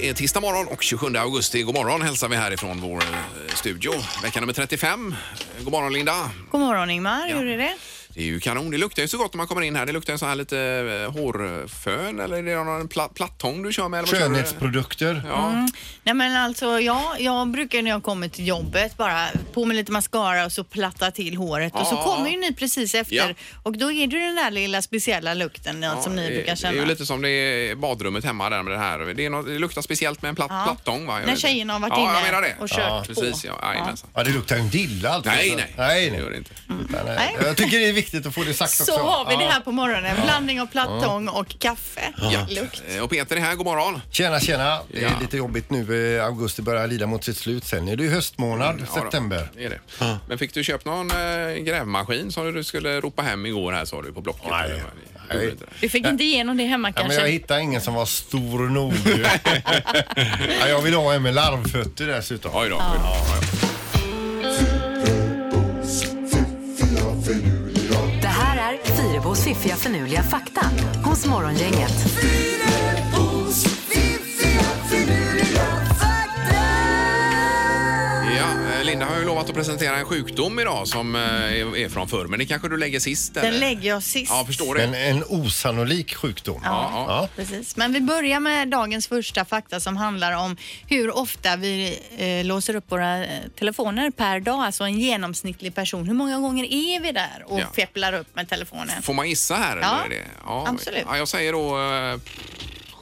det är tisdag morgon och 27 augusti. God morgon hälsar vi härifrån vår eh, studio. Vecka nummer 35. God morgon Linda. God morgon Ingmar, hur är det? Det är ju kanon. Det luktar ju så gott när man kommer in här. Det luktar ju så här lite eh, hårfön eller är det någon pla plattång du kör med? Eller vad kör du? Skönhetsprodukter. Ja. Nej men alltså ja, jag brukar när jag kommer till jobbet bara på med lite mascara och så platta till håret och så Ja. kommer ju ni precis efter Ja. och då är det ju den där lilla speciella lukten Ja, som ni det- brukar känna. Det är ju lite som det är badrummet hemma där med det här. Det, är något, det luktar speciellt med en platt, Ja. plattång va? Jag När tjejerna har varit ja, inne jag menar det. och kört på. Precis, ja. Jajamensan. Ja, det luktar ju en dilla alltså. Nej, nej. nej, Det nej. gör det inte. Nej. Nej. Jag tycker det är viktigt att få det sagt Så också. har vi det Ja. här på morgonen. Blandning av plattång och kaffe. Lukt. Eh, Och Peter är här, god morgon. Tjena, tjena. Det är Ja. lite jobbigt nu. eh, Augusti börjar lida mot sitt slut. Sen är det ju höstmånad, Ja då, september. det är det. Men fick du köpt någon äh, grävmaskin som du skulle ropa hem igår här sa du på Blocket? Nej. Eller vad? Nej. Gjorde inte det? Du fick inte igenom det hemma Ja, kanske? men jag hittade ingen som var stor nog. ja, jag vill ha en med larvfötter dessutom. Oj då. oj då. Det fiffiga förnuliga fakta hos Morgongänget. Linda har ju lovat att presentera en sjukdom idag som eh, är är från förr, men det kanske du lägger sist? Eller? Den lägger jag sist. Ja, förstår det. En, en osannolik sjukdom. Ja, ja. Ja. Precis. Men vi börjar med dagens första fakta som handlar om hur ofta vi eh, låser upp våra eh, telefoner per dag. Alltså en genomsnittlig person. Hur många gånger är vi där och Ja. fepplar upp med telefonen? Får man gissa här? Ja, eller är det? ja, absolut. Ja, jag säger då eh,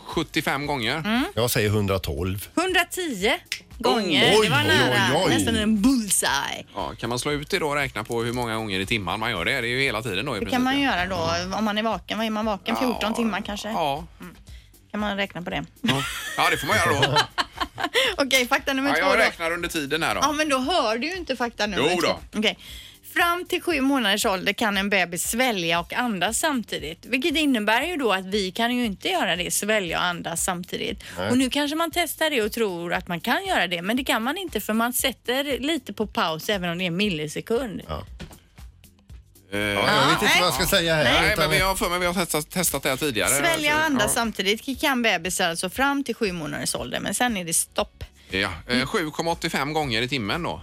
75 gånger. Mm. Jag säger 112. 110 gånger. oj, det var oj, nära. oj, oj. Nästan en bullseye. Ja, kan man slå ut det då och räkna på hur många gånger i timmen man gör det? Det är ju hela tiden då i Det kan man göra då om man är vaken. Vad är man vaken? 14 Ja, timmar kanske? Ja. Kan man räkna på det? ja, det får man göra då. Okej, fakta nummer Ja, två jag då. räknar under tiden här då. Ja, men då hör du ju inte fakta nummer Jo då. två. Okej. Fram till sju månaders ålder kan en bebis svälja och andas samtidigt. Vilket innebär ju då att vi kan ju inte göra det, svälja och andas samtidigt. Och nu kanske man testar det och tror att man kan göra det, men det kan man inte för man sätter lite på paus även om det är en millisekund. Eh, Ja, jag vet inte nej. vad jag ska säga här. Nej, utan- men vi har för mig vi har testat, testat det här tidigare. Svälja och andas ja. samtidigt kan bebisar alltså fram till sju månaders ålder, men sen är det stopp. Ja, eh, 7,85 gånger i timmen då.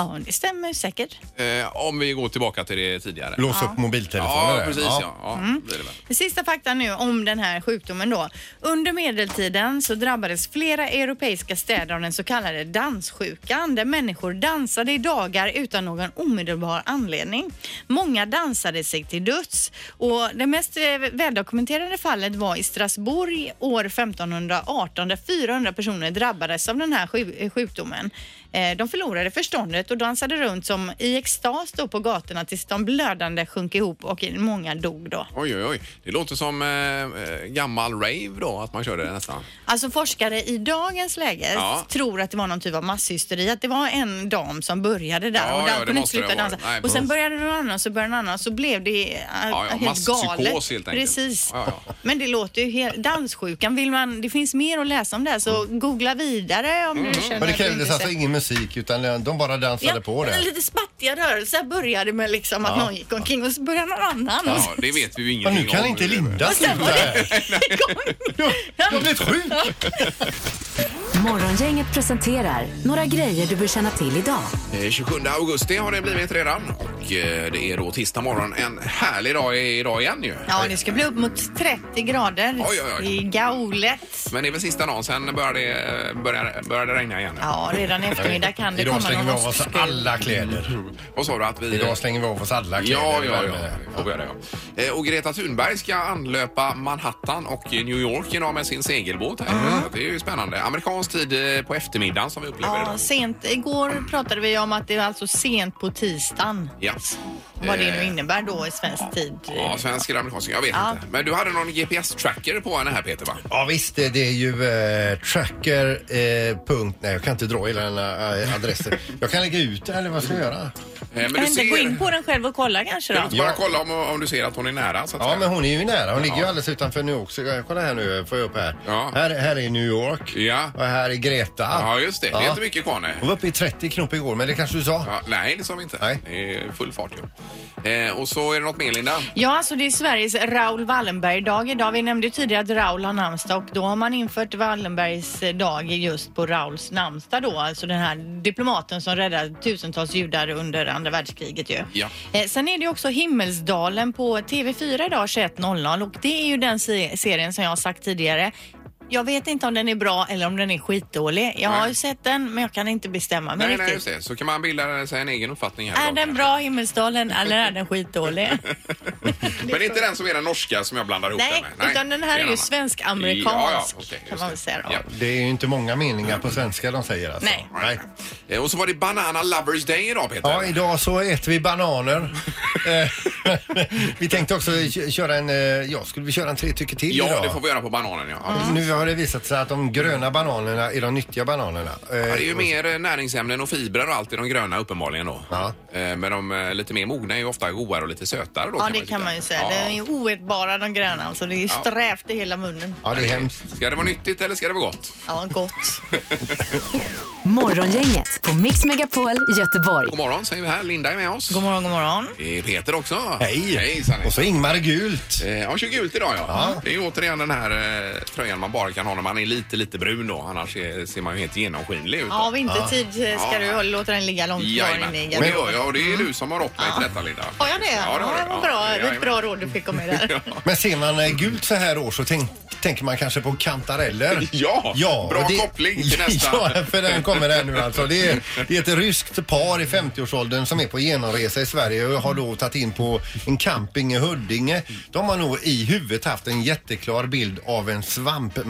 Ja, det stämmer säkert. Eh, om vi går tillbaka till det tidigare. Låsa upp mobiltelefoner Ja, där. precis ja. ja Mm. blir det väl. Det sista fakta nu om den här sjukdomen då. Under medeltiden så drabbades flera europeiska städer av den så kallade danssjukan där människor dansade i dagar utan någon omedelbar anledning. Många dansade sig till döds och det mest eh, väldokumenterade fallet var i Strasbourg år 1518 där 400 personer drabbades av den här sju- eh, sjukdomen. Eh, De förlorade förståndet och dansade runt som i extas då på gatorna tills de blödande sjönk ihop och många dog då. Oj, oj, oj. Det låter som eh, eh, gammal rave då, att man körde det nästan. Alltså forskare i dagens läge Ja. tror att det var någon typ av masshysteri. Att det var en dam som började där Ja, och ja, den det kunde inte sluta dansa. Nej, och sen började någon annan så började en annan så blev det äh, ja, helt masspsykos galet. helt. Precis. Ja, ja. Men det låter ju helt... Danssjukan, vill man, det finns mer att läsa om det här så googla vidare om Mm. du känner Men det krävdes alltså ingen musik utan de bara dansade på det. Lite spattiga rörelser började med liksom att någon gick omkring och så började någon annan. Ja, det vet vi ju ingenting nu kan om. inte Linda sluta här. Jag har blivit sjuk. Morgongänget presenterar några grejer du bör känna till idag. Eh, 27 augusti har det blivit redan och eh, det är då tisdag morgon. En härlig dag idag igen ju. Ja, det ska bli upp mot 30 grader Oj, oj, oj. i Gaulet. Men det är väl sista dagen, sen börjar det, eh, börjar, börjar det regna igen. Ja, redan i eftermiddag kan det Idag komma slänger vi någon av oss alla kläder. Och sa du att vi... Idag slänger vi av oss alla kläder. Ja, ja, ja. det Får vi göra, ja. Eh, Och Greta Thunberg ska anlöpa Manhattan och New York idag med sin segelbåt. Här. Så Det är ju spännande. Amerikansk tid eh, på eftermiddagen som vi upplever Ja, idag. sent. Igår pratade vi om att det är alltså sent på tisdagen. Ja. Vad det nu Eh, innebär då i svensk tid. Ja, svensk eller amerikansk, jag vet Ja. inte. Men du hade någon GPS-tracker på henne här Peter va? Ja visst, det det är ju eh, tracker... Eh, punkt, nej, jag kan inte dra hela den här eh, adressen. Jag kan lägga ut det eller vad ska jag göra? men Kan du inte gå in på den själv och kolla kanske Kan då? bara kolla om, om du ser att hon är nära så att Ja, säga? men hon är ju nära. Hon ligger ju Ja. alldeles utanför New York. Så jag- kolla här nu, får jag upp här. Ja. Här, här är New York. Ja. Och här är Greta. Ja, just det. Det är inte mycket kvar nej. Hon var uppe i 30 knop igår, men det kanske du sa? Ja, nej, det sa vi inte. Nej. Det är full fart ju. Eh, och så är det något mer Linda? Ja, alltså det är Sveriges Raoul Wallenberg-dag idag. Vi nämnde ju tidigare att Raoul har namnsdag och då har man infört Wallenbergs dag just på Rauls namnsdag då. Alltså den här diplomaten som räddade tusentals judar under andra världskriget ju. Ja. Eh, sen är det ju också Himmelsdalen på TV4 idag 21.00 och det är ju den se- serien som jag har sagt tidigare. Jag vet inte om den är bra eller om den är skitdålig. Jag har Nej. ju sett den men jag kan inte bestämma mig Nej, nej, riktigt. just det. Så kan man bilda sig en egen uppfattning här. Är idag, den kanske. bra Himmelsdalen eller är den skitdålig? Men det är inte den som är den norska som jag blandar ihop Nej, den med? utan den här det är en ju annan. svensk-amerikansk Ja, ja, okej, kan just man det. väl säga då. Ja. Det är ju inte många meningar på svenska de säger alltså. Nej. Nej. Eh, Och så var det Banana Lovers Day idag Peter. Ja, idag så äter vi bananer. Eh, vi tänkte också kö- köra en, eh, ja, skulle vi köra en tre tycker till Ja, idag? det får vi göra på bananen ja. ja. Nu har det visat sig att de gröna bananerna är de nyttiga bananerna. Eh, Ja, det är ju mer eh, näringsämnen och fibrer och allt i de gröna uppenbarligen då. Ja. Eh, Men de eh, lite mer mogna är ju ofta godare och lite sötare då Ja, det kan man ju säga. Ja. Det är ju oätbara de gröna alltså. Det är ju strävt i hela munnen. Ja, det är hemskt. Ska det vara nyttigt eller ska det vara gott? Ja, gott. Morgongänget på Mix Megapol Göteborg. God morgon säger vi här. Linda är med oss. God morgon, god morgon. Det är Peter också. Hej! Hejsan. Och så Ingmar Gult. Eh, Ja, 20 gult idag ja. Det är ju återigen den här eh, tröjan man bara kan ha när man är lite, lite brun då. Annars är, ser man ju helt genomskinlig ut. då. Ja, vintertid ska du låta den ligga långt kvar Jajamän. inne i Och det garderoben. gör jag och det är du som har rått mig till detta Linda. Har jag det? Ja, det har du. vad bra. Det är ett Jajamän. bra råd du fick av mig där. Men ser man eh, gult så här år så tänk, tänker man kanske på kantareller. Ja, bra och koppling till nästa. Ja, för den kommer här nu alltså. Det är, det är ett ryskt par i 50-årsåldern som är på genomresa i Sverige och har då tagit in på en camping i Huddinge. De har nog i huvudet haft en jätteklar bild av en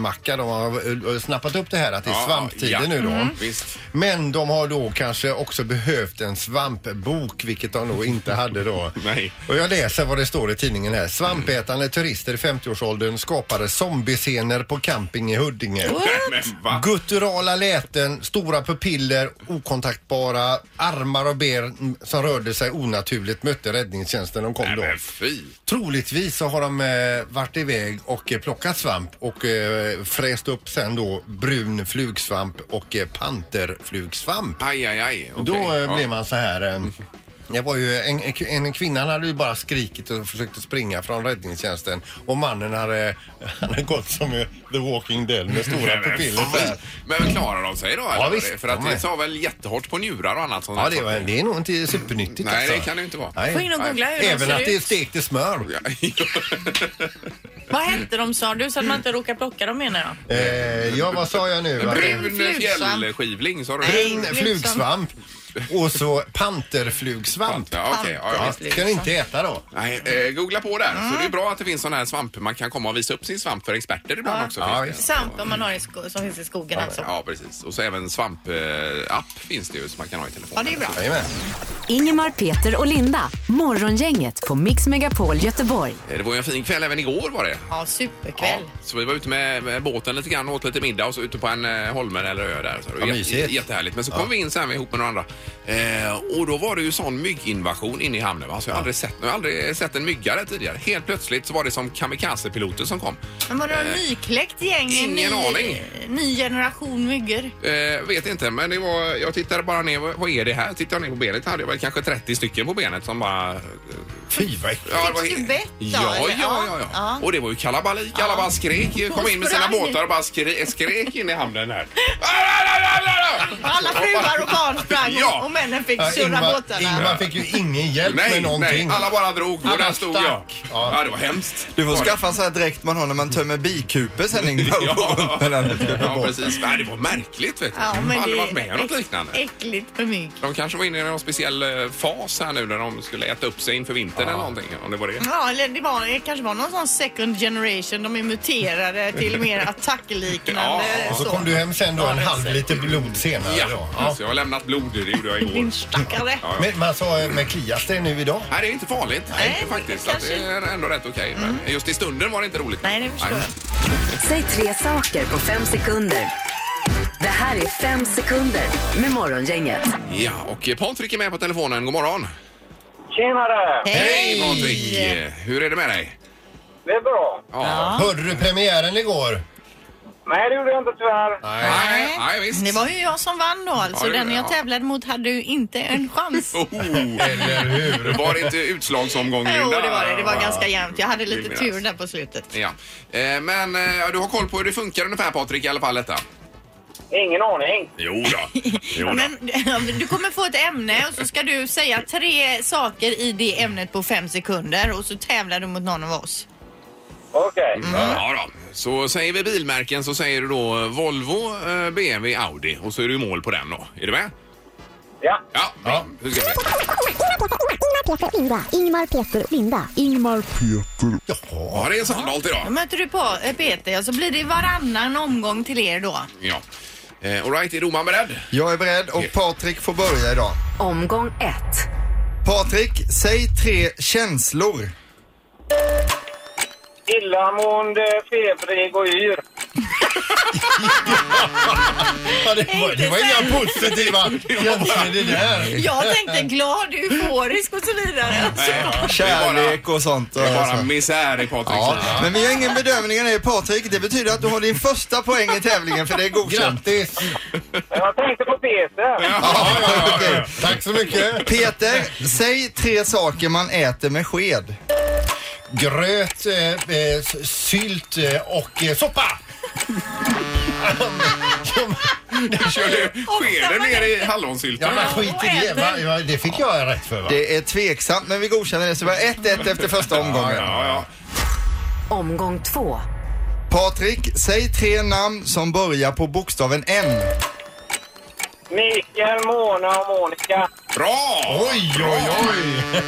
svampmacka. De har eh, snappat upp det här att det är Ja, svamptider ja. nu då. Mm. Visst. Men de har då kanske också behövt en svampbok, vilket de nog inte hade då. Nej. Och jag läser vad det står i tidningen här. Svampätande turister i 50-årsåldern skapade zombiescener på camping i Huddinge. Men va? Gutturala läten, stora pupiller, okontaktbara, armar och ben som rörde sig onaturligt mötte räddningstjänsten. De kom Nej då. men fy. Troligtvis så har de eh, varit iväg och eh, plockat svamp och eh, fräst upp sen då brun flugsvamp och eh, panterflugsvamp. Aj, aj, aj. Och Då Okej. eh, Ja. blev man så här... Eh, det var ju en, en, en kvinna hade ju bara skrikit och försökte springa från räddningstjänsten och mannen hade, han hade gått som i The Walking Dead med stora pupiller så här. Men klarar de sig då? eller? visst, För att de det sa väl jättehårt på njurar och annat Ja, det, var, det är nog inte supernyttigt Nej, alltså. det kan det ju inte vara. Nej. Gå in och googla hur de Även ser att det är ut. stekt i smör. Vad hette de sa du? Så att man inte råkar plocka dem menar jag. Eh, ja, vad sa jag nu? Brun Flugsvamp. fjällskivling, sa du? Brun flugsvamp och så panterflugsvamp. Ja, okej. ja, ja. Ja, ska ni inte äta då? Nej, eh, googla på där. Så det är bra att det finns sån här svamp. Man kan komma och visa upp sin svamp för experter ibland Ja. också. Ja, finns det. Svamp om man har i sko- som finns i skogen alltså. Ja, precis. Och så även svamp-app finns det ju som man kan ha i telefonen. Ja, det är bra. Jajamän. Ingemar, Peter och Linda. Morgongänget på Mix Megapol Göteborg. Eh, Det var ju en fin kväll även igår var det. Ja, superkväll. Så vi var ute med, med båten lite grann åt lite middag och så ute på en eh, holme eller ö där. Så det var Vad jätte, jättehärligt. Men så kom vi in sen ihop med några andra. Eh, och då var det ju sån mygginvasion inne i hamnen. Alltså, jag, har aldrig sett, jag har aldrig sett en myggare tidigare. Helt plötsligt så var det som kamikazepiloter som kom. Men var det en nykläckt gäng? En ingen ny, aning. Ny generation myggor? Eh, vet inte, men det var, jag tittade bara ner. Vad, vad är det här? Tittade jag ner på benet hade jag väl kanske 30 stycken på benet som bara... eh, Fy vad äckligt. Ja, det var Fick du bett då, ja, ja, eller? ja, ja, Ja. Och det var ju kalabalik. Alla bara skrek. Kom in med sina sprang. båtar och bara skrek, skrek in i hamnen här. Ja. och männen fick Ja, surra Ingmar, båtarna. Ingmar fick ju ingen hjälp Nej, med någonting. nej, alla bara drog och där stod jag. stack. Ja. Ja. det var hemskt. Du får Var det? skaffa en sån här dräkt man har när man tömmer bikuper sen Ingmar. Ja, ja precis. Nej, det var märkligt vet du. Ja, jag men har aldrig varit med om något liknande. äckligt för mygg. De kanske var inne i någon speciell eh, fas här nu när de skulle äta upp sig inför vintern eller någonting. Om det var det. Ja, eller det, var, det kanske var någon sån second generation. De är muterade till mer attackliknande. Ja, Och så kom du hem sen då en halv liter blod senare Ja, då. alltså, jag har lämnat blod. Det gjorde jag igår. Din stackare. Ja, ja. Men man sa, men klias det nu idag? Nej, det är inte farligt. Nej, faktiskt. det Att det är ändå rätt okej. Men just i stunden var det inte roligt. Nej, det förstår jag. Säg tre saker på fem sekunder. Det här är fem sekunder med Morgongänget. Ja, och Patrik är med på telefonen. God morgon. Tjenare! Hej Patrik! Hur är det med dig? Det är bra. Ja. Hörde du premiären igår? Nej, det gjorde jag inte tyvärr. Nej, nej visst. Det var ju jag som vann då alltså. Ja, det- Den jag ja. tävlade mot hade ju inte en chans. Oh, Eller hur? var det inte utslagsomgången? Jo, det var det. Det var ganska jämnt. Jag hade lite tur där på slutet. Ja. Eh, Men eh, du har koll på hur det funkar ungefär Patrik i alla fall detta? Ingen aning. Jo då. Jo då. Men du kommer få ett ämne och så ska du säga tre saker i det ämnet på fem sekunder och så tävlar du mot någon av oss. Okej. Ja då. Så säger vi bilmärken så säger du då Volvo, eh, BMW, Audi och så är du i mål på den då. Är du med? Ja. Ja, bra. Nu ska vi se. Ingmar, Peter, Linda. Ingmar, Peter, Linda. Ingmar, Ja, det är Sandholt Då idag. möter du på eh, Peter och så blir det varannan omgång till er då. Ja. Eh, all right, är domaren beredd? Jag är beredd och Patrik får börja idag. Omgång ett. Patrik, säg tre känslor. Illamående, febrig och yr. Ja, det, var, det var inga positiva känslor det där. Jag tänkte glad, euforisk och så vidare. Alltså. Nej, det är Kärlek och sånt. det är bara misär i Patriks Ja, liv. men vi har ingen bedömning av det Patrik. Det betyder att du har din första poäng i tävlingen för det är godkänt. Grattis! Jag tänkte på Peter. Ja, ja, ja, ja. Tack så mycket. Peter, säg tre saker man äter med sked. Gröt, eh, eh, sylt eh, och eh, soppa. Kör du skeden ner i hallonsylten? Ja, men skit i det. Va? Ja, det fick jag rätt för va? Det är tveksamt men vi godkänner det så vi har 1-1 efter första omgången. Ja, ja. Omgång två. Patrik, säg tre namn som börjar på bokstaven N. Mikael, Mona och Monica. Bra! Oj, oj, oj.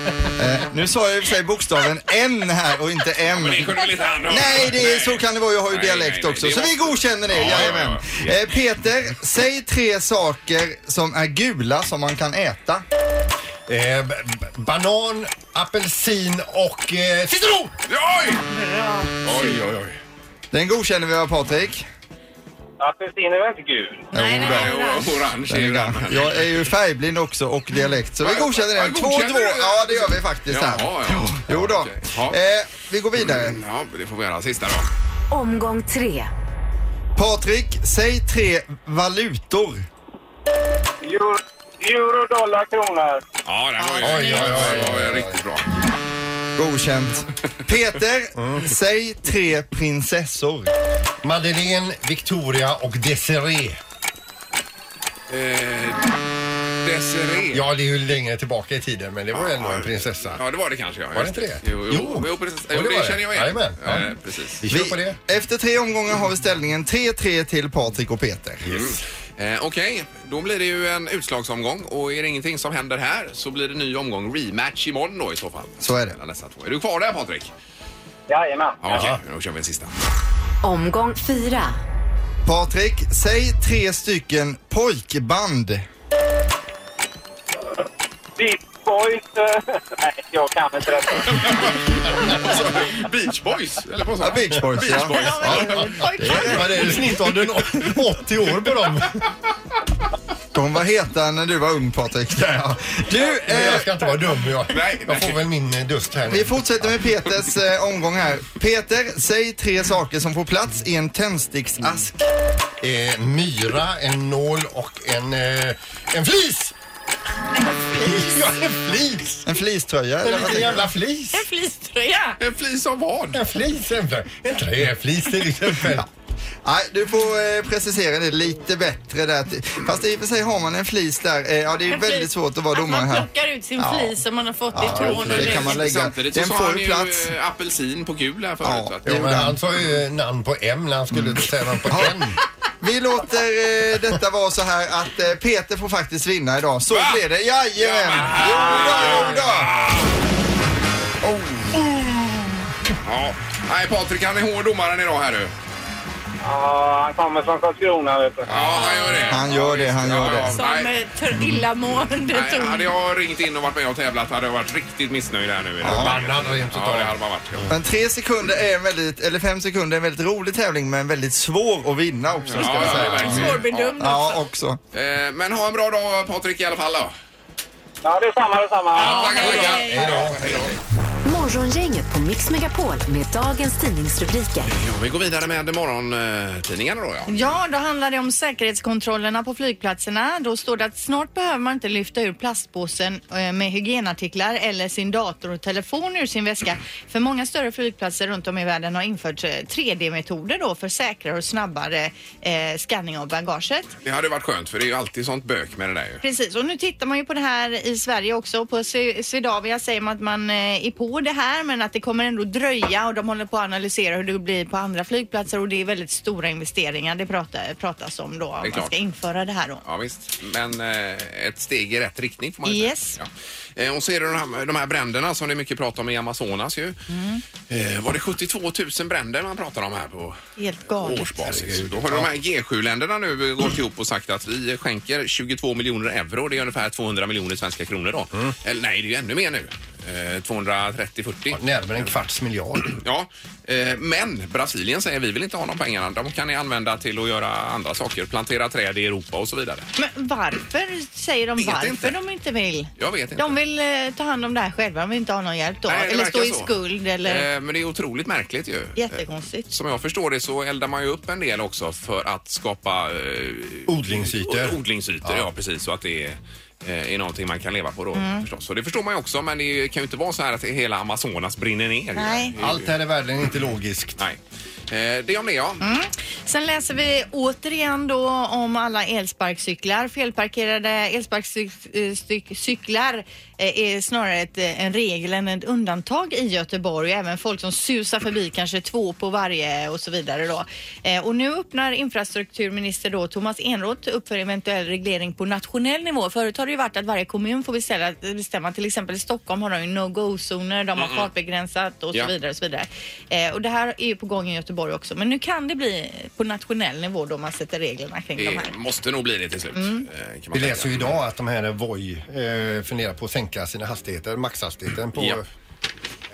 Eh, nu sa jag i och för sig bokstaven N här och inte M. Men det kunde väl inte han ha? Nej, det är, så kan det vara. Jag har ju Nej, dialekt nej, nej, också. det Så vi måste- godkänner det, Ja, ja, jajamän. ja. Eh, Peter, säg tre saker som är gula som man kan äta. Eh, b- b- banan, apelsin och eh, citron. Oj! Oj, oj, oj. Den godkänner vi va Patrik? Apelsin är väl inte gul? Nej, nej, Nej, nej. och Orange är den. Jag är ju färgblind också och dialekt så vi godkänner ja, den. 2-2. godkänner du? Ja, det gör vi faktiskt här. Jaha, ja. Jo då. Okej. Ja. Eh, vi går vidare. Ja, det får vi göra. Sista då. Omgång tre. Patrik, säg tre valutor. Euro, euro dollar, kronor. Ja, den var ju Oj, oj, oj, den var ju riktigt bra. Godkänt. Peter, säg tre prinsessor. Madeleine, Victoria och Desiree. Eh, Desiree. Ja, det är ju längre tillbaka i tiden, men det var ju ändå en prinsessa. Ja, det var det kanske. Ja. Var det inte det? Jo, jo, Jo. jo precis. Jo, det det, var det. känner jag igen. Jajamän, ja. Eh, precis. Vi kör på det. Efter tre omgångar har vi ställningen 3-3 till Patrik och Peter. Eh, Okej, då blir det ju en utslagsomgång och är det ingenting som händer här så blir det ny omgång rematch imorgon då i så fall. Så är det. Mellan Dessa två. Är du kvar där Patrik? Jajamän. Ja, okej. Då kör vi en sista. Omgång fyra. Patrik, säg tre stycken pojkband. Beach Boys. Nej, jag kan inte detta. Beach Boys, eller vad sa Ja, du? Beach Boys, Beach ja. Boys. Ja. Ja, det är snittåldern 80 år på dem. De var heta när du var ung Patrik. Ja. Du, Men eh, jag ska inte vara dum. Jag, Nej, jag får väl min eh, dust här vi nu. fortsätter med Peters eh, omgång här. Peter, säg tre saker som får plats i en tändsticksask. Eh, myra, en nål och en, eh, en flis. Ja, en flis. En fleecetröja En eller vad liten tänker jävla flis. En fleecetröja. En flis av vad? En flis, en, en träflis till exempel. Nej, du får eh, precisera det lite bättre där. Fast i och för sig har man en flis där. Eh, ja, det är ju En flis. väldigt svårt att vara domare Att man här. plockar ut sin Ja. flis som man har fått i tån. och det kan man lägga. Samtidigt så Den sa får han ju plats. eh, apelsin på kul här förut. Ja. Jo, men han sa ju namn på M när han skulle säga namn på N. Vi låter eh, detta vara så här att eh, Peter får faktiskt vinna idag. Så Va? blir det. Jajamän! Jo då, jo då. ja. Nej, Patrik han är hård domaren idag här nu. Ja, han kommer från Karlskrona vet du. Ja, han gör det. Han gör det, han gör det. Som nej. eh, för illamående Nej, ton. hade jag ringt in och varit med och tävlat hade jag varit riktigt missnöjd här nu. läget. Förbannad rent Ja, det hade man varit. Ja. Men tre sekunder är en väldigt, eller fem sekunder är en väldigt rolig tävling men väldigt svår att vinna också ska Ja, vi ja, säga. verkligen. Svårbedömd Ja, också. Eh, Men ha en bra dag Patrik i alla fall då. Ja, det är samma, det är samma. Tackar, tackar. hej. Hej då. Hej då. Morgongänget på Mix Megapol med dagens tidningsrubriker. Ja, vi går vidare med morgontidningarna då ja. Ja, då handlar det om säkerhetskontrollerna på flygplatserna. Då står det att snart behöver man inte lyfta ur plastpåsen eh, med hygienartiklar eller sin dator och telefon ur sin väska. För många större flygplatser runt om i världen har infört eh, 3D-metoder då för säkrare och snabbare eh, scanning av bagaget. Det hade varit skönt för det är ju alltid sånt bök med det där ju. Precis, och nu tittar man ju på det här i Sverige också. På Swe- Swedavia säger man att man eh, är på det här men att det kommer ändå dröja och de håller på att analysera hur det blir på andra flygplatser och det är väldigt stora investeringar det pratar, pratas om då. Om man ska införa det här då. Ja visst, men eh, ett steg i rätt riktning får man ju Yes. säga. Ja. Eh, och så är det de här, de här bränderna som det är mycket prat om i Amazonas ju. Eh, var det 72 000 bränder man pratar om här på Helt galet. årsbasis? Då har de här G7-länderna nu gått ihop och sagt att vi skänker 22 miljoner euro. Det är ungefär 200 miljoner svenska kronor då. Eller nej, det är ju ännu mer nu. Eh, 230-40. Närmare en kvarts miljard. Ja, eh, men Brasilien säger vi vill inte ha de pengarna. De kan ni använda till att göra andra saker. Plantera träd i Europa och så vidare. Men varför säger de Vet varför inte. de inte vill? Jag vet inte. De vill eh, ta hand om det här själva, de vill inte ha någon hjälp då. Nej, det eller stå verkar i så. skuld eller... Eh, men det är otroligt märkligt ju. Jättekonstigt. Som jag förstår det så eldar man ju upp en del också för att skapa eh, Odlingsytor. Odlingsytor, ja. precis. Så att det är, eh, är någonting man kan leva på då Mm. förstås. Så det förstår man ju också men det kan ju inte vara så här att hela Amazonas brinner ner. Nej. Allt här i världen är inte logiskt. Nej. Eh, det om det ja. Mm. Sen läser vi återigen då om alla elsparkcyklar. Felparkerade elsparkcyklar eh, är snarare ett, eh, en regel än ett undantag i Göteborg. Även folk som susar förbi, kanske två på varje och så vidare då. Eh, Och nu öppnar infrastrukturminister då Thomas Enroth upp för eventuell reglering på nationell nivå. Förut har det ju varit att varje kommun får beställa, bestämma. Till exempel i Stockholm har de ju no-go-zoner, de har fartbegränsat och så vidare och så vidare. Eh, och det här är ju på gång i Göteborg också. Men nu kan det bli på nationell nivå då man sätter reglerna kring de här. Det måste nog bli det till slut. Mm. eh, Vi läser ju idag att de här Voi eh, funderar på att sänka sina hastigheter, maxhastigheten på Ja.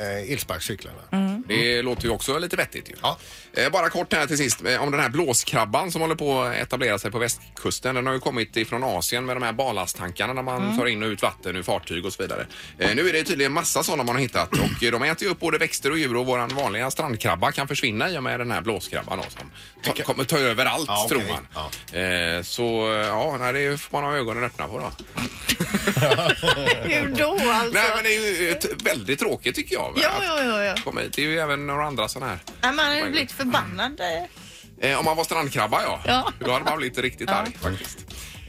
Eh, elsparkcyklarna. Det låter ju också lite vettigt ju. Ja. Eh, Bara kort här till sist eh, om den här blåskrabban som håller på att etablera sig på västkusten. Den har ju kommit ifrån Asien med de här ballasstankarna när man tar in och ut vatten ur fartyg och så vidare. Eh, Nu är det tydligen massa sådana man har hittat och eh, de äter ju upp både växter och djur och våran vanliga strandkrabba kan försvinna i och med den här blåskrabban då, som ta, kommer ta över allt Ja, tror okej. man. Eh, Så eh, ja, nej, det får man ha ögonen öppna på då. Hur då alltså? Nej men det är ju väldigt tråkigt tycker jag. Ja, att ja, ja. ja. komma hit. Det är ju även några andra sådana här. Nej, Man hade blivit förbannad. eh. Om man var strandkrabba ja. Ja. Då hade man blivit riktigt arg faktiskt.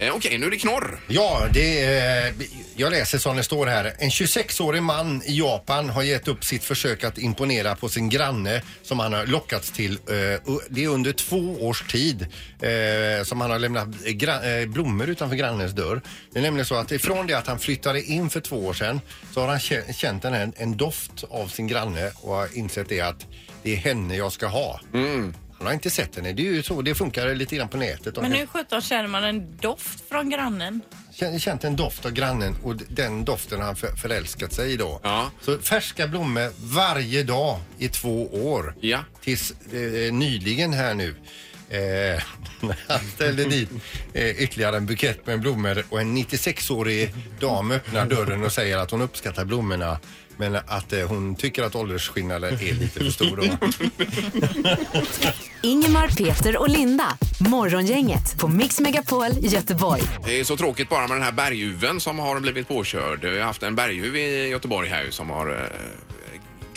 Eh, Okej, nu är det knorr. Ja, det är, jag läser som det står här. En 26-årig man i Japan har gett upp sitt försök att imponera på sin granne som han har lockats till. eh, och Det är under två års tid eh, som han har lämnat gra- eh, blommor utanför grannens dörr. Det är nämligen så att ifrån det att han flyttade in för två år sedan så har han kä- känt en, en doft av sin granne och har insett det att det är henne jag ska ha. Han har inte sett henne. Det är ju så det funkar lite grann på nätet. Men hur sjutton känner man en doft från grannen? Känt, känt en doft av grannen och d- den doften har han för, förälskat sig i då. Ja. Så färska blommor varje dag i två år. Ja. Tills eh, nyligen här nu. Eh, han ställde dit eh, ytterligare en bukett med blommor och en 96-årig dam öppnar dörren och säger att hon uppskattar blommorna men att eh, hon tycker att åldersskillnaden är lite för stor då. Ingemar, Peter och Linda. Morgongänget på Mix Megapol Göteborg. Det är så tråkigt bara med den här berguven som har blivit påkörd. Vi har haft en berguv i Göteborg här ju som har eh,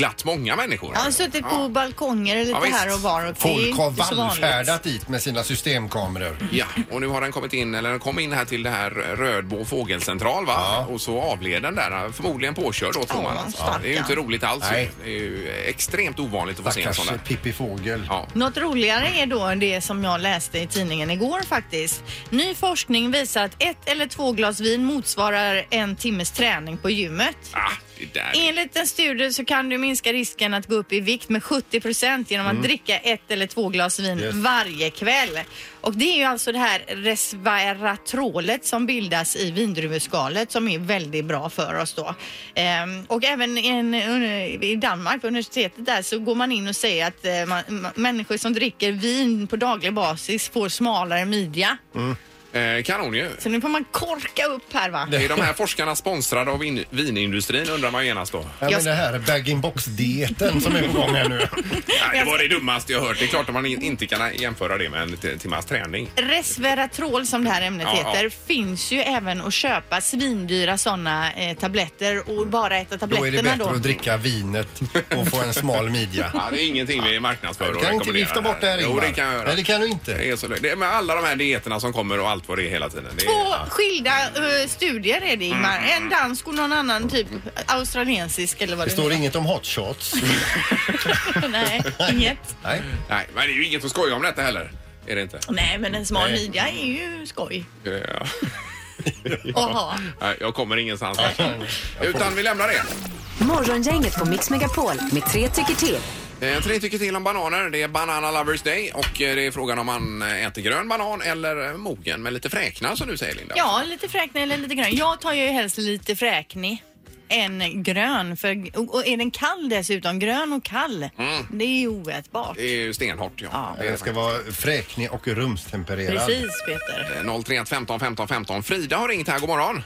glatt många människor. Jag har suttit på balkonger lite Ja, visst. här och var och det är ju Folk har inte så vanligt. vallfärdat dit med sina systemkameror. Ja, och nu har den kommit in, eller den kom in här till det här Rödbo fågelcentral va? Och så avled den där, förmodligen påkörd då tror Ja, man. Alltså. stackarn. Det är ju inte roligt alls. Nej. Det är ju extremt ovanligt att få se en Stackars sån där. Pippi Fågel. Ja. Något roligare är då det som jag läste i tidningen igår faktiskt. Ny forskning visar att ett eller två glas vin motsvarar en timmes träning på gymmet. Ah, Det där. Enligt en studie så kan du minska risken att gå upp i vikt med 70 procent genom att dricka ett eller två glas vin Yes. varje kväll. Och det är ju alltså det här resveratrolet som bildas i vindruveskalet som är väldigt bra för oss då. Ehm, och även i en, i Danmark på universitetet där så går man in och säger att eh, man, ma- människor som dricker vin på daglig basis får smalare midja. Eh, kanon ju. Så nu får man korka upp här va. Är de här forskarna sponsrade av vin, vinindustrin undrar man genast då? Ja, men det här bag-in-box-dieten som är på gång här nu. Nej, det var det dummaste jag hört. Det är klart att man in- inte kan jämföra det med en t- timmas träning. Resveratrol som det här ämnet Ja, heter ja. finns ju även att köpa svindyra sådana eh, tabletter och bara äta Då är tabletterna det då. bättre att dricka vinet och få en smal midja. Ja, det är ingenting vi marknadsför och Du kan inte rekommenderar vifta bort det här Jo, Ingmar. det kan jag göra. Nej, det kan du inte. Det är så det är med alla de här dieterna som kommer och allt vad det är hela tiden. Det är, Två skilda eh, studier är det Ingmar. En dansk och någon annan typ australiensisk eller vad Det det står nu inget om hot shots. är. Nej, inget. Nej. Nej, men det är ju inget att skoja om detta heller. Är det inte? Nej, men en smal midja är ju skoj Ja. att ha. Nej, jag kommer ingenstans. Utan vi lämnar det. Morgongänget på Mix Megapol med tre tycker till. Eh, Tre tycker till om bananer. Det är Banana Lovers Day och eh, det är frågan om man eh, äter grön banan eller mogen med lite fräkna som du säger Linda. Ja, lite fräknig eller lite grön. Jag tar ju helst lite fräknig än grön. För, och och är den kall dessutom, grön och kall, det är ju oätbart. Det är ju stenhårt ja. Ja. Det Den ska vara fräknig och rumstempererad. Precis Peter. Eh, 031 15 15 15. Frida har ringt här. God morgon.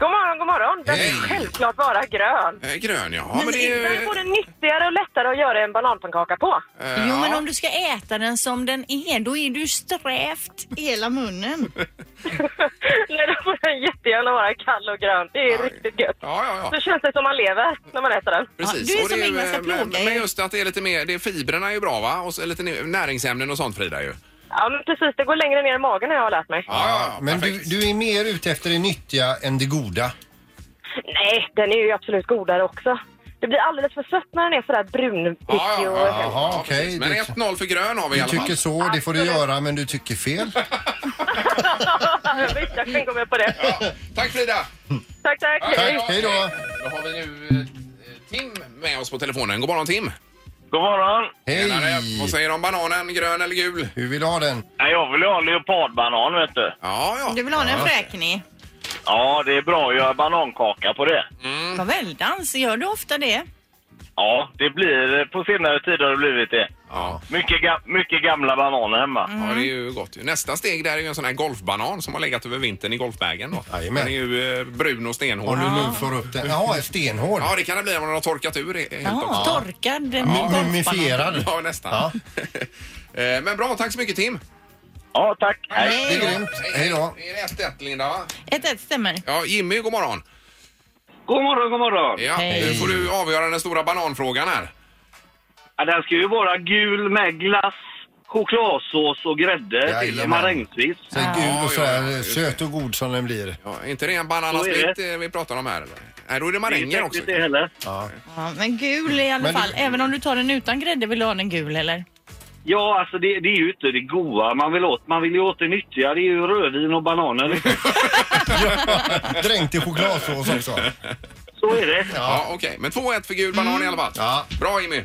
God morgon, god morgon. Den Hej. är självklart bara grön. Eh, Grön ja. men det är ju... får det nyttigare och lättare att göra en bananpannkaka på. eh, Jo, men ja. om du ska äta den som den är, då är du strävt hela munnen. Nej, då får den jättegärna vara kall och grön. Det är Ja. riktigt gött. Ja, ja, ja. Så känns det som man lever när man äter den. Precis. Ja, du är Och det som Ingvar ska eh, men, plåga men er. just att det är lite mer, det är fibrerna är ju bra va? Och så lite nä- näringsämnen och sånt Frida ju. Ja, men precis. Det går längre ner i magen har jag lärt mig. Ja, ja, ja. Men du, perfekt. du är mer ute efter det nyttiga än det goda. Nej, den är ju absolut godare också. Det blir alldeles för sött när den är sådär brunvickig Ja, ja, och... ja, Jaha, ja, okej. precis. Men Du- 1-0 för grön har vi i Du alla fall. tycker så, det får du göra, men du tycker fel. Visst, jag kan gå med på det. Tack Frida! Tack, tack. Tack, hej då. Då har vi nu eh, Tim med oss på telefonen. God morgon Tim! God morgon. Tjenare. Vad Hej! säger du om bananen? Grön eller gul? Hur vill du ha den? Nej, Jag vill ha leopardbanan, vet du. Ja, ja. Du vill ha en fräknig? Ja, det är bra att göra banankaka på det. Vad väldans, gör du ofta det? Ja, det blir på senare tid har det blivit det. Ja. Mycket, ga mycket gamla bananer hemma. ja, det är ju gott. Nästa steg där är ju en sån här golfbanan som har legat över vintern i golfbagen. Då. Jajamän. Den är ju eh, brun och stenhård. Om du nu får upp den. Jaha, stenhård. Ja, det kan det bli om den har torkat ur he- helt Ja, också. torkad Ja. Mumifierad. Ja, nästan. Ja. Eh, Men bra, tack så mycket Tim. Ja, tack. Det är grymt. Hej då. Det är 1-1 Linda va? Ett ett stämmer. Ja, Jimmy, god morgon. God morgon, god morgon. Ja, Hej. nu får du avgöra den stora bananfrågan här. Ja, den ska ju vara gul med glass, chokladsås och grädde till Jajamän. marängsvis. Så gul och så Ja, här ja, söt och god som den blir. Ja, inte det en banana Så är split eh, vi pratar om här eller? Nej, då är det Det är maränger också. det heller. Ja, men gul i alla Men du- fall. Även om du tar den utan grädde vill du ha den gul eller? Ja, alltså det, det är ju inte det goda man vill åt. Man vill ju åt det nyttiga. Det är ju rödvin och bananer. liksom. Dränkt i chokladsås också. Så är det. Ja, okej. Men 2-1 för gul banan i alla fall. Ja. Bra Jimmy.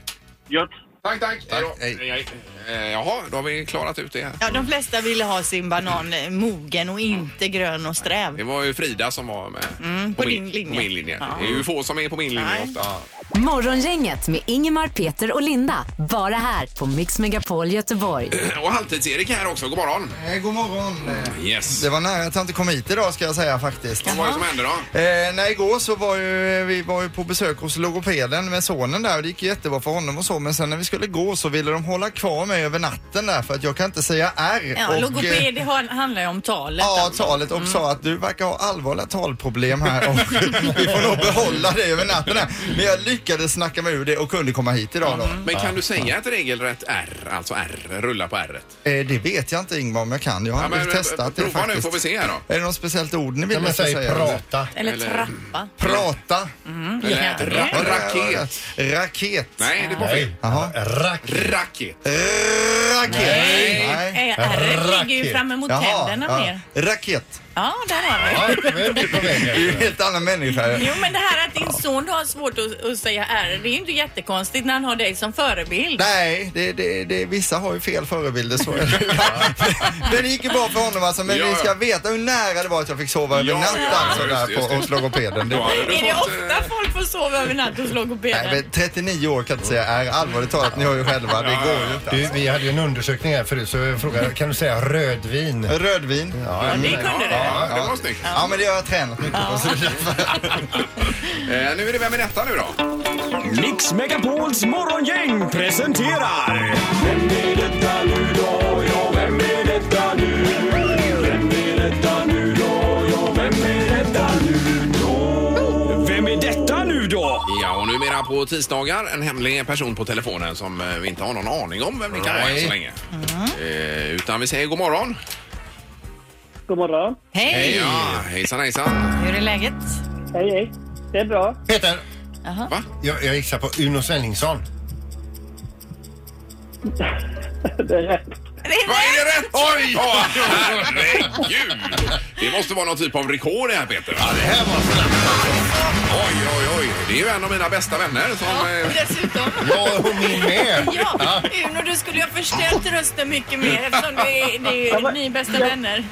Gött. Tack, tack. Tack, då. hej. Eh, Jaha, då har vi klarat ut det. här. Ja, de flesta ville ha sin banan eh, mogen och inte grön och sträv. Det var ju Frida som var med Mm, på din linje. På min linje. Ja. Det är ju få som är på min linje Nej. ofta. Morgongänget med Ingemar, Peter och Linda. Bara här på Mix Megapol Göteborg. Och Halvtids-Erik här också. God morgon. Eh, god morgon. Eh, Yes. Det var nära att jag inte kom hit idag ska jag säga faktiskt. Vad var det som hände då? Eh, nej, igår så var ju, vi var ju på besök hos logopeden med sonen där och det gick ju jättebra för honom och så men sen när vi skulle gå så ville de hålla kvar mig över natten där för att jag kan inte säga R. Ja, och, eh, logoped det har- handlar ju om talet. Ja, alltså. talet och sa att du verkar ha allvarliga talproblem här och vi får nog behålla det över natten här. Men jag lyckades snacka mig ur det och kunde komma hit idag då. Men kan du säga ett regelrätt R, alltså R, rulla på R? Eh, det vet jag inte Ingmar om jag kan. Jag har aldrig testat det prova faktiskt. nu får vi se här då. Är det något speciellt ord ni vill Ja, men jag ska säg säga? prata. Eller, Eller- trappa. Prata. Eller Ja. ra raket. Raket. Nej, det var fel. Nej. Jaha. Rack. Raket. Raket. Nej. Nej. Eh, R ligger ju Raket. framme mot Jaha, tänderna mer. Raket. Ja, där har vi. Ja, nu är du på väg Det är en här. helt annan människa. Jo, men det här att din son har svårt att, att säga R, det är ju inte jättekonstigt när han har dig som förebild. Nej, det, det, det, vissa har ju fel förebilder så är det. Men det gick ju bra för honom alltså. Men Ja, ni ja. ska veta hur nära det var att jag fick sova över Ja, natt ja, alltså just där just på, det. hos logopeden. Det, du Är det ofta folk får sova över natt hos logopeden? nej, men 39 år kan jag inte säga är allvarligt talat. Ni hör ju själva, det går ju inte. Du, vi hade ju en undersökning här förut så jag frågade, kan du säga rödvin? Rödvin. Ja, Ja, det kunde du. Ja, det var snyggt. men det har jag tränat mycket på. Så det är därför. Eh, nu är det Vem är detta nu då? Mix Megapols morgongäng presenterar... Vem är detta nu då? Ja, vem är detta nu? Vem är detta nu då? Ja, vem är detta nu då? Vem är detta nu då? Ja, och numera på tisdagar en hemlig person på telefonen som eh, vi inte har någon aning om vem det kan vara än så länge. Eh, utan vi säger god morgon. God morgon. Hej! Ja, hejsan hejsan. Hur är läget? Hej, hej. Det är bra. Peter, Va? jag, jag gissar på Uno Svenningsson. Det är rätt. Vad är det rätt? Oj! Herregud! Det måste vara någon typ av rekord det här Peter. Ja, det här var Oj, oj, oj. Det är ju en av mina bästa vänner som... eh, Dessutom. Ja, och min med. Ja, Uno, du skulle ju ha förstärkt rösten mycket mer eftersom det är, det Ja, är men- ni bästa ja. vänner.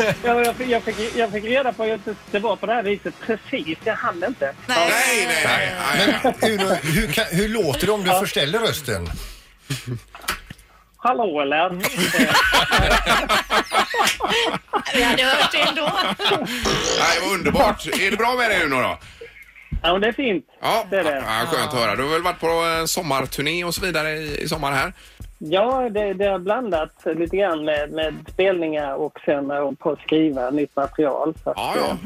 Ja, jag, fick, jag, fick, jag fick reda på att det var på det här viset precis. Jag hann inte. Nej, nej, nej. nej, nej. Men Uno, hur, kan, hur låter det om du förställer rösten? Hallå eller? Vi hade hört det ändå. Nej, vad underbart. Är det bra med dig Uno då? Ja, men det är fint. Ja, Det är det. ja skönt att höra. Du har väl varit på sommarturné och så vidare i, i sommar här? Ja, det, det har blandat lite grann med, med spelningar och sen eh, på att skriva nytt material. Så att, Ja, ja.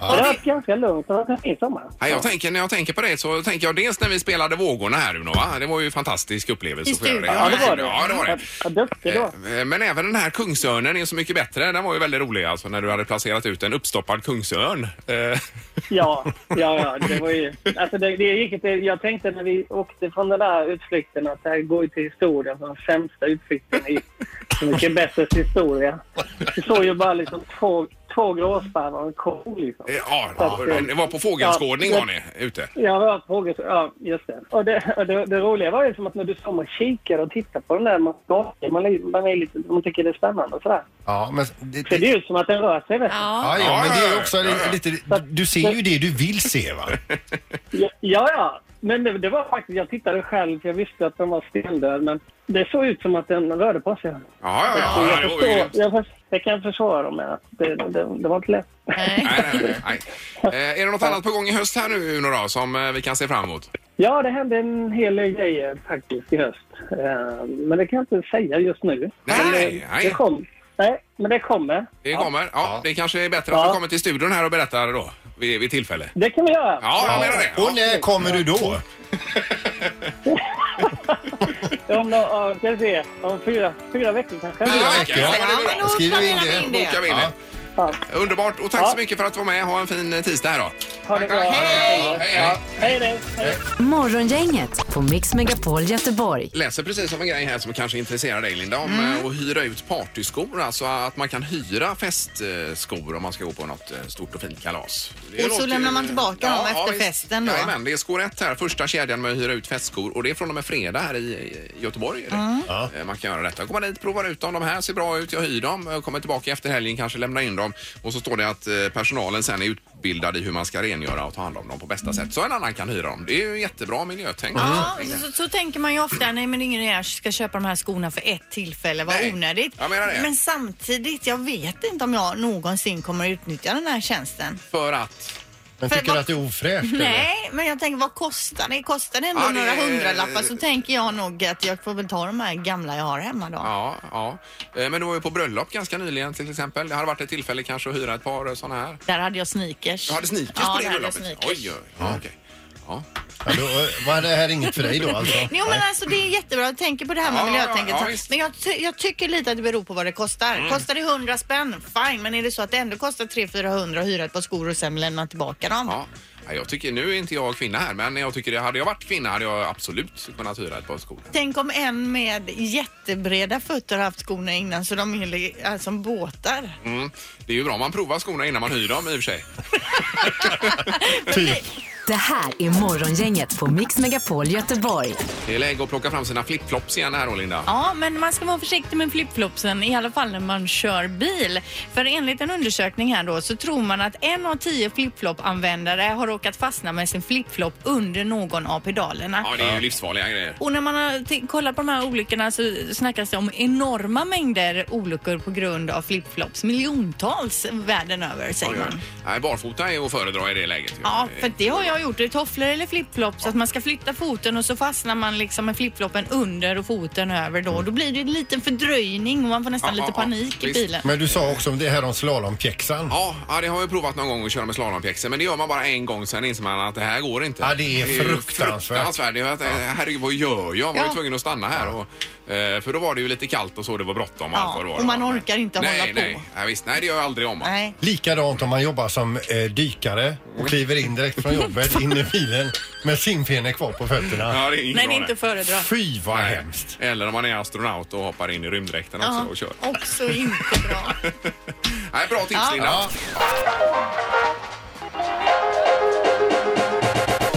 Eh, Det har varit ganska lugnt. Det har varit en sommar. Ja, jag tänker, när jag tänker på det så tänker jag dels när vi spelade Vågorna här Uno, va? Det var ju en fantastisk upplevelse. Göra studion. Ja, det var det. Ja, det var det. Ja, duktig då. Eh, Men även den här Kungsörnen är så mycket bättre. Den var ju väldigt rolig alltså när du hade placerat ut en uppstoppad kungsörn. Eh, Ja, ja, ja, det var ju... Alltså det, det gick inte... Jag tänkte när vi åkte från den där utflykten att det här går ju till historien som den sämsta utflykten i Så mycket bättre historia. Vi såg ju bara liksom två, två gråsparvar och en ko liksom. Eh, Ja, det var på fågelskådning Ja, var ni ute. Ja, det var frågor. Ja, just det. Och det, och det, det roliga var ju som att när du står och kikar och tittar på den där, man, skakar, man, är- man, är lite, man tycker det är spännande och sådär. Ja, men det, Ser det ut som att den rör sig vet du. Ja, ja, men det är också Ja, ja. lite... Du ser ju det du vill se, va? Ja, ja. ja. Men det, det var faktiskt, jag tittade själv för jag visste att den var stendöd men det såg ut som att den rörde på sig. Ja, ja, ja. Ja jag, var ju förstår, jag, för, jag kan försvara dem med att det, det, det var inte lätt. Nej. Nej, nej. Eh, Är det något annat på gång i höst här nu Uno då, som eh, vi kan se fram emot? Ja, det hände en hel del grejer faktiskt i höst. Eh, Men det kan jag inte säga just nu. Nej, men det, nej. Det kom, nej, men det kommer. Det Ja, kommer. Ja, det kanske är bättre att du kommer till studion här och berättar då vid, vid tillfälle. det kan vi göra. Ja, jag menar det. Och när kommer du då? Om, se, om fyra, fyra veckor kanske. Fyra veckor, ja, men då Skriver vi in det? in det. Bokar vi in Ja. det. Ja, Underbart och tack Ja. så mycket för att du var med. Ha en fin eh, tisdag här då. ha det bra. Hej, hej. Ja, hej, hej. hej. Morgongänget på Mix Megapol Göteborg. läser precis om en grej här som kanske intresserar dig Linda om mm. att hyra ut partyskor. Alltså att man kan hyra festskor om man ska gå på något eh, stort och fint kalas. Det Och så lämnar man tillbaka dem efter visst. festen då? Jajamän, det är skor ett här. Första kedjan med att hyra ut festskor och det är från och med fredag här i Göteborg. Eh, Man kan göra detta. Komma dit, prova ut dem. De här ser bra ut. Jag hyr dem. Kommer tillbaka efter helgen, kanske lämna in dem. Och så står det att eh, personalen sen är utbildad i hur man ska rengöra och ta hand om dem på bästa sätt. Så en annan kan hyra dem. Det är ju jättebra miljötänk. Ja, så, så tänker man ju ofta, nej men ingen jag ska köpa de här skorna för ett tillfälle, vad Nej, onödigt. jag menar det. Men samtidigt, jag vet inte om jag någonsin kommer att utnyttja den här tjänsten. För att... Men För tycker du vad- att det är ofräscht? eller? Nej, men jag tänker vad kostar det? Kostar det ändå Ja, det- några hundralappar så tänker jag nog att jag får väl ta de här gamla jag har hemma då. Ja, ja. Eh, Men du var ju på bröllop ganska nyligen till exempel. Det hade varit ett tillfälle kanske att hyra ett par sådana här. Där hade jag sneakers. Du hade sneakers ja, på det där hade jag bröllopet? sneakers. Oj, oj, ja, okej. Ja. Ja, då var det här inget för dig då alltså? Jo men alltså det är jättebra, jag tänker på det här med Ja, miljötänket. ja, visst. men jag, ty- jag tycker lite att det beror på vad det kostar. Mm. Kostar det 100 spänn, fine. Men är det så att det ändå kostar 300-400 att hyra ett par skor och sen lämna tillbaka dem? Ja. Ja, jag tycker, nu är inte jag kvinna här, men jag tycker det hade jag varit kvinna hade jag absolut kunnat hyra ett par skor. Tänk om en med jättebreda fötter har haft skorna innan så de är li- är som båtar. Mm. Det är ju bra om man provar skorna innan man hyr dem i och för sig. Typ. Det här är Morgongänget på Mix Megapol Göteborg. Det är läge att plocka fram sina flipflops igen här då, Linda. Ja, men man ska vara försiktig med flipflopsen, i alla fall när man kör bil. För enligt en undersökning här då så tror man att en av tio flipflop-användare har råkat fastna med sin flipflop under någon av pedalerna. Ja, det är ju livsfarliga grejer. Och när man har kollat på de här olyckorna så snackas det om enorma mängder olyckor på grund av flipflops. Miljontals världen över säger man. Nej, barfota är att föredra i det läget. ju. Ja, för det har jag gjort. Det tofflor eller flipflops. Att man ska flytta foten och så fastnar man liksom med flipfloppen under och foten över då. Då blir det en liten fördröjning och man får nästan Ja, lite ja, ja. panik i Visst. bilen. Men du sa också om det här om slalompjäxan. Ja, ja, det har jag provat någon gång att köra med slalompjäxor, men det gör man bara en gång sen inser man att det här går inte. Ja, det är ju fruktansvärt. fruktansvärt. Det är att, eh, Herregud, vad gör jag? Jag var ju Ja. tvungen att stanna här. Och, eh, för då var det ju lite kallt och så, det var bråttom och Ja, allt vad det var. och man orkar inte nej, hålla på. Nej, nej, visst, nej, det gör jag aldrig om. Nej. Likadant om man jobbar som eh, dykare och kliver in direkt från jobbet in i bilen med simfenor kvar på fötterna. Ja, det är inget Nej, det är inte föredra. Fy vad Nej. hemskt. Eller om man är astronaut och hoppar in i rymddräkten också Ja, och kör. också inte bra. Nej, bra tips Ja. Linda. Ja.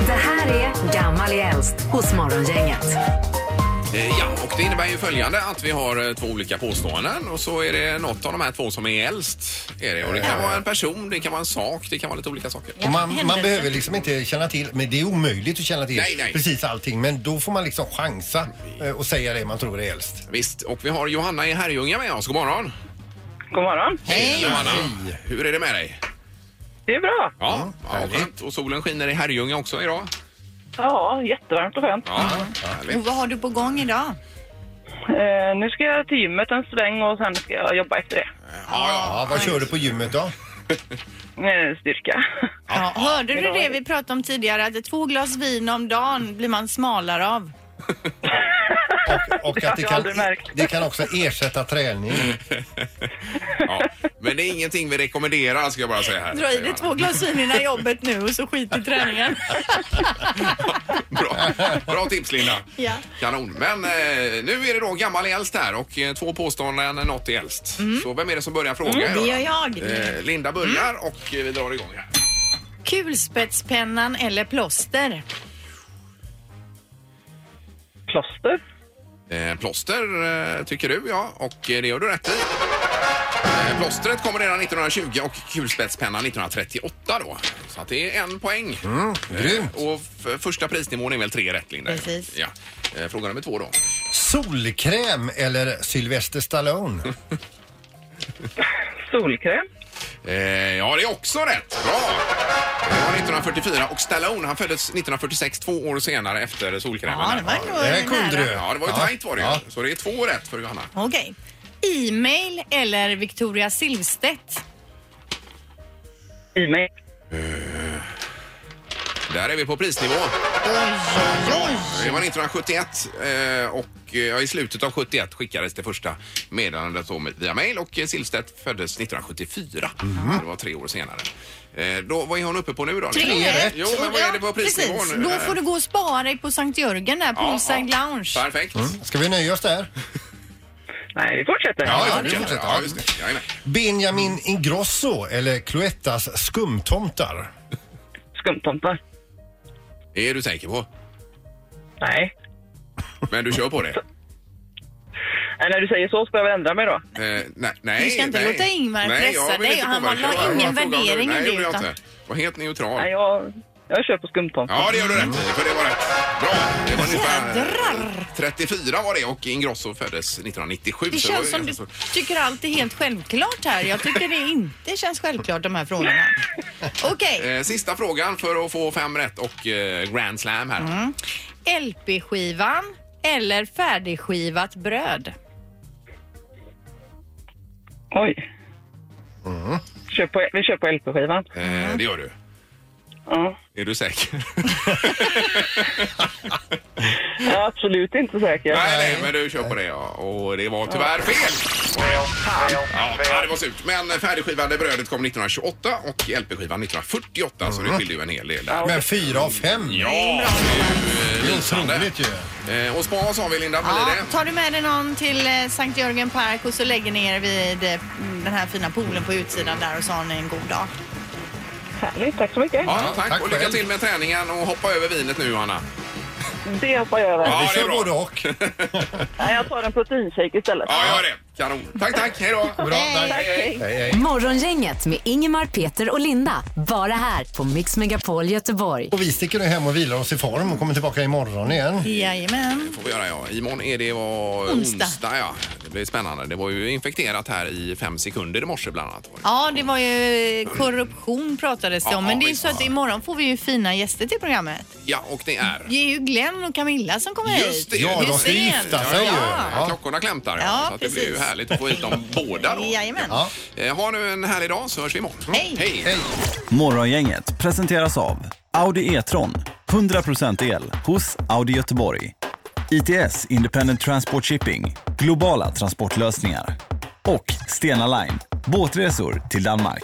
Det här är Gammal är äldst hos Morgongänget. Eh, Ja, och det innebär ju följande att vi har eh, två olika påståenden och så är det något av de här två som är äldst. Är det. Och det kan vara en person, det kan vara en sak, det kan vara lite olika saker. Och man, man behöver liksom inte känna till, men det är omöjligt att känna till Nej, nej. precis allting. Men då får man liksom chansa eh, och säga det man tror är äldst. Visst, och vi har Johanna i Herrljunga med oss. God morgon! God morgon. Hej Johanna! Hur är det med dig? Det är bra. Ja, ja. Och solen skiner i Herrljunga också idag. Ja, jättevarmt och skönt. Ja, Och vad har du på gång idag? Eh, nu ska jag till gymmet en sväng och sen ska jag jobba efter det. Ja, Ja, vad kör du på gymmet då? Eh, styrka. Ja, hörde du det vi pratade om tidigare? Att två glas vin om dagen blir man smalare av. Och, och att det kan, det kan också ersätta träning. ja. Men det är ingenting vi rekommenderar ska jag bara säga här. Dra i dig två glas vin innan jobbet nu och så skit i träningen. Bra. Bra tips Linda. Ja. Kanon. Men eh, nu är det då gammal är äldst här och eh, två påståenden, något är äldst. Så vem är det som börjar fråga? Mm, det gör jag. Eh, Linda börjar och eh, vi drar igång här. Kulspetspennan eller plåster? Kloster. Eh, plåster eh, tycker du ja och eh, det gör du rätt i. Eh, plåstret kommer redan 1920 och kulspetspennan 1938 då. Så att det är en poäng. Mm, grymt. Och f- första prisnivån är väl tre rätt Linda? Precis. Ja. Eh, fråga nummer två då. Solkräm eller Sylvester Stallone? Solkräm. Eh, ja, det är också rätt. Bra! Det var 1944 och Stallone han föddes 1946, två år senare efter solkrämen. Ja, det var ändå Det här kunde nära. du. Ja, det var ju Ja. tajt var det ju. Ja. Så det är två rätt för Johanna. Okej. E-mail eller Victoria Silvstedt? E-mail. Där är vi på prisnivå. Oj, oj, oj. Det var 1971 eh, och eh, ja, i slutet av 71 skickades det första meddelandet om via mail och eh, Silvstedt föddes 1974. Det var tre år senare. Eh, då, vad är hon uppe på nu då? Tre rätt. Jo, men vad är det på prisnivån? Precis. Då får du gå och spara dig på Sankt Jörgen där, Poolside Lounge. Perfekt. Ska vi nöja oss där? Nej, vi fortsätter. Ja, Ja, vi fortsätter. Ja, just det. Jajamän. Benjamin Ingrosso eller Cloettas skumtomtar? Skumtomtar. Är du säker på? Nej. Men du kör på det? Nej, när du säger så ska jag väl ändra mig då. Eh, nej, nej. Du ska inte nej. låta Ingmar nej, pressa dig. Han bara ingen värdering i nej, det, gjorde jag inte. Var helt neutral. Nej, jag, jag kör på skumtomtar. Ja, det gör du rätt i, för det var rätt. Bra. Det var ungefär Jädrar. 34 var det och Ingrosso föddes 1997. Det så var känns ju som du ganska tycker allt är helt självklart här. Jag tycker det inte känns självklart de här frågorna. Okej. Eh, sista frågan för att få fem rätt och eh, Grand Slam här. Mm. LP-skivan eller färdigskivat bröd? Oj. Kör på, vi kör på LP-skivan. Eh, det gör du. Ja. Är du säker? ja, absolut inte säker. Nej, nej, men du kör på det ja. Och det var tyvärr fel. Ja, det var surt. Men färdigskivade brödet kom 1928 och LP-skivan 1948 så det skiljer ju en hel del där. Men fyra av fem. Ja, det är ju är lysande. otroligt ju. Eh, Och spa sa vi Linda, vad Ja, blir det? tar du med dig någon till eh, Sankt Jörgen Park och så lägger ni er vid eh, den här fina poolen på utsidan där och så har ni en god dag. Härligt, tack så mycket. Ja, tack. tack och lycka till med träningen och hoppa över vinet nu Anna. Det hoppar jag över. Ja, Vi det är kör bra. både och. Nej, Jag tar en proteinshake istället. Ja, gör det. Kanon. Tack, tack. Hej då. Bra, tack. Hej. Hej, hej. Morgongänget med Ingemar, Peter och Linda. Bara här på Mix Megapol Göteborg. Och vi sticker nu hem och vilar oss i form och kommer tillbaka imorgon igen. Jajamän. får vi göra ja. Imorgon är det var Onsdag. onsdag ja. Det blir spännande. Det var ju infekterat här i fem sekunder i morse bland annat. Ja, det var ju korruption pratades det Ja, om. Men det är ju visst. så att imorgon får vi ju fina gäster till programmet. Ja, och det är... Det är ju Glenn och Camilla som kommer Just hit. det. Ja, de ska gifta sig ju. Ja. Ja, klockorna klämtar. Ja, så att det blir ju precis. Härligt att få hit dem båda då. Jajamän. Ja. Eh, Ha nu en härlig dag så hörs vi imorgon. Hej. Hej. Hej. Morgongänget presenteras av Audi E-tron. 100% el hos Audi Göteborg. ITS Independent Transport Shipping. Globala transportlösningar. Och Stena Line. Båtresor till Danmark.